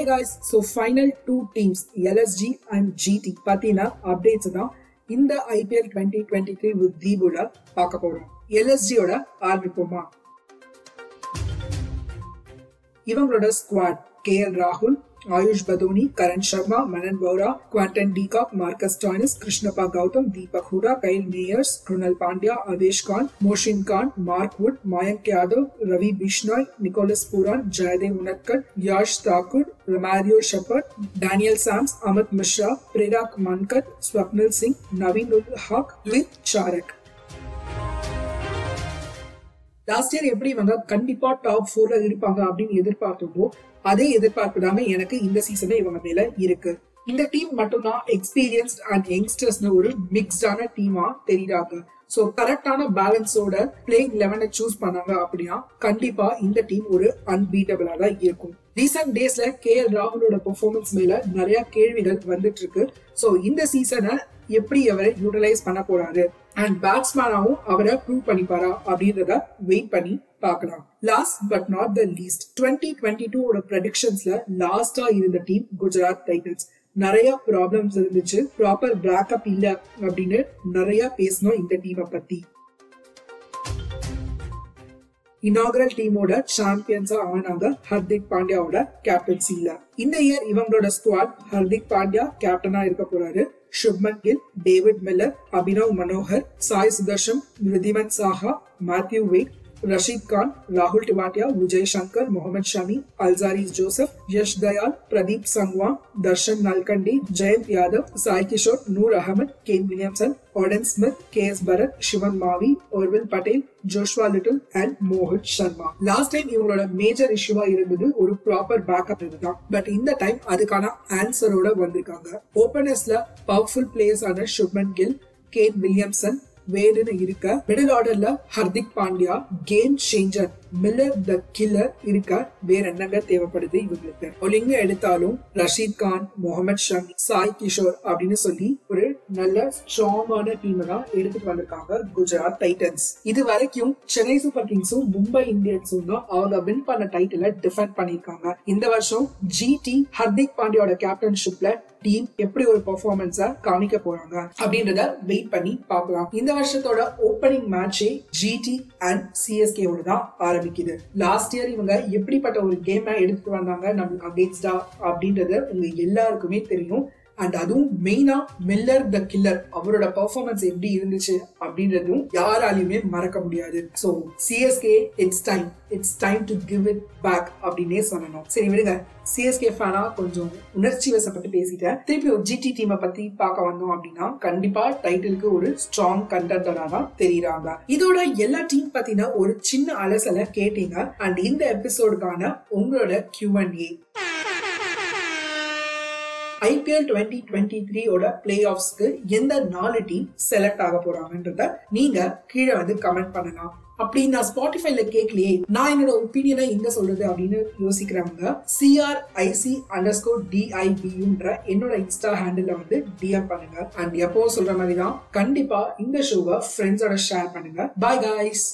Hey guys so final two teams LSG and GT பத்தின updates தான் இந்த IPL twenty twenty three with தீபோட பார்க்க போகிறோம் எல்எஸ்ஜியோட ஆரம்பிப்போமா இவங்களோட ஸ்குவாட் கே எல் ராகுல் Ayush Badoni, Karan Sharma, Manan Vohra Quinton de Kock, Marcus Stoinis Krishnappa Gowtham, Deepak Hooda Kyle Mayers, Krunal Pandya Avesh Khan Mohsin Khan Mark Wood, Mayank Yadav, Ravi Bishnoi, Nicholas Pooran Jaydev Unadkat Yash Thakur, Romario Shepherd, Daniel Sams, Amit Mishra Prerak Mankad Swapnil Singh, नवीन ul Haq लिथ Charak. Last year எப்படி இவங்க கண்டிப்பா top ஃபோர்ல இருப்பாங்க அப்படின்னு எதிர்பார்த்தோமோ அதே எதிர்பார்ப்பு எனக்கு இந்த சீசனே இவங்க மேல இருக்கு. இந்த டீம் மட்டும்தான் எக்ஸ்பீரியன்ஸ்ட் அண்ட் யங்ஸ்டர்ஸ்னு ஒரு மிக்ஸ்டான டீமா தெரியுறாங்க. ஸோ கரெக்டான பேலன்ஸோட பிளேயிங் லெவனை சூஸ் பண்ணாங்க அப்படின்னா கண்டிப்பா இந்த டீம் ஒரு அன்பீட்டபிளா தான் இருக்கும். ரீசெண்ட் டேஸ்ல கே எல் ராகுலோட பெர்ஃபார்மன்ஸ் மேல நிறைய கேள்விகள் வந்துட்டு இருக்கு. ஸோ இந்த சீசனை எப்படி அவரை யூட்டிலைஸ் பண்ண போறாரு? அண்ட் பேட்ஸ்மேனாவும் அவரை ப்ரூவ் பண்ணிப்பாரா அப்படின்றத வெயிட் பண்ணி பார்க்கலாம். Last but not the least twenty twenty two ப்ரெடிக்ஷன்ஸ்ல லாஸ்டா இருந்த டீம் குஜராத் டைட்டன்ஸ் நிறைய ப்ராப்ளம்ஸ் இருந்துச்சு. ப்ராப்பர் பேக்கப் இல்ல அப்படின்னு நிறைய பேசணும் இந்த டீமை பத்தி. இனாகரல் டீமோட சாம்பியன்ஸா ஆனாங்க ஹர்திக் பாண்டியாவோட கேப்டன்சில இந்த இயர் இவங்களோட ஸ்குவாட் ஹர்திக் பாண்டியா கேப்டனா இருக்க போறாரு. Shubman Gill David Miller Abhinav Manohar Sai Sudharsan Wriddhiman Saha Matthew Wade Rashid Khan ராகுல் Tewatia Vijay Shankar Mohammed Shami Alzarri Joseph Yash Dayal Pradeep Sangwan Darshan Nalkande Jayant Yadav Sai Kishore Noor Ahmad Kane Williamson Odean Smith K S Bharat Shivam Mavi Urvil Patel Joshua Little and Mohit Sharma last time இவங்களோட major இஷ்யூவா இருந்தது ஒரு proper backup இதுதான் but இந்த time அதுக்கான ஆன்சரோட வந்திருக்காங்க ஓபனர்ஸ்ல பவர்ஃபுல் பிளேயர்ஸ் ஆன சுப்மன் கில் கேன் வில்லியம்சன் வேடுன்னு இருக்க மிடில் ஆர்டர்ல Hardik Pandya game changer Miller the killer இருக்க வேற என்னங்க தேவைப்படுது இவங்களுக்கு? ஒலிங்க எடுத்தாலும் ரஷீத் கான் முகமது ஷமி சாய் கிஷோர் அப்படின்னு சொல்லி ஒரு நல்ல ஸ்ட்ராங்கான டீமை தான் எடுத்துட்டு வந்திருக்காங்க குஜராத் டைட்டன்ஸ் இது வரைக்கும் சென்னை சூப்பர் கிங்ஸும் மும்பை இந்தியன்ஸும் தான் அவங்க வின் பண்ண டைட்டில டிஃபெண்ட் பண்ணிருக்காங்க இந்த வருஷம் ஜிடி ஹர்திக் பாண்டியோட கேப்டன்ஷிப்ல டீம் எப்படி ஒரு பெர்ஃபார்மன்ஸ காமிக்க போறாங்க அப்படின்றத வெயிட் பண்ணி பார்க்கலாம். இந்த வருஷத்தோட ஓப்பனிங் மேட்சே ஜிடி அண்ட் சிஎஸ்கேவோட தான் ஆரம்பிக்குது. லாஸ்ட் இயர் இவங்க எப்படிப்பட்ட ஒரு கேம் எடுத்துட்டு வந்தாங்க நம்மளுக்கு அகேன்ஸ்டா அப்படின்றது உங்க எல்லாருக்குமே தெரியும். அண்ட் அதுவும் மெயினா மில்லர் த கில்லர் அவரோட பர்ஃபார்மன்ஸ் எப்படி இருந்துச்சு அப்படின்றதும் யாராலையுமே மறக்க முடியாது. So CSK it's time it's time to give it back அப்படின்னே சொல்லணும். சரி விடுங்க. சிஎஸ்கே ஃபேனா கொஞ்சம் உணர்ச்சி வசப்பட்டு பேசிட்டேன். திருப்பி ஒரு ஜிடி டீமை பத்தி பார்க்க வந்தோம் அப்படின்னா கண்டிப்பா டைட்டிலுக்கு ஒரு ஸ்ட்ராங் கண்டென்டரா தான் தெரியுறாங்க. இதோட எல்லா டீம் பத்தின ஒரு சின்ன அலசலை கேட்டீங்க. அண்ட் இந்த எபிசோடுக்கான உங்களோட Q and A IPL twenty twenty த்ரீயோட பிளே ஆஃப்ஸ்க்கு எந்த நாலு டீம் செலக்ட் ஆக போறாங்கன்றத நீங்க கீழே வந்து கமெண்ட் பண்ணலாம் அப்படி நான் ஸ்பாட்டிஃபைல கேட்கலையே நான் என்னோட ஒப்பீனியனை எங்க சொல்றது அப்படின்னு யோசிக்கிறவங்க சிஆர்ஐசி அண்டர் ஸ்கோர் டிஐபின்ற என்னோட இன்ஸ்டா ஹேண்டில் வந்து டிஎம் பண்ணுங்க. அண்ட் எப்போ சொல்ற மாதிரி தான் கண்டிப்பா இந்த ஷோவை ஃப்ரெண்ட்ஸோட ஷேர் பண்ணுங்க. Bye guys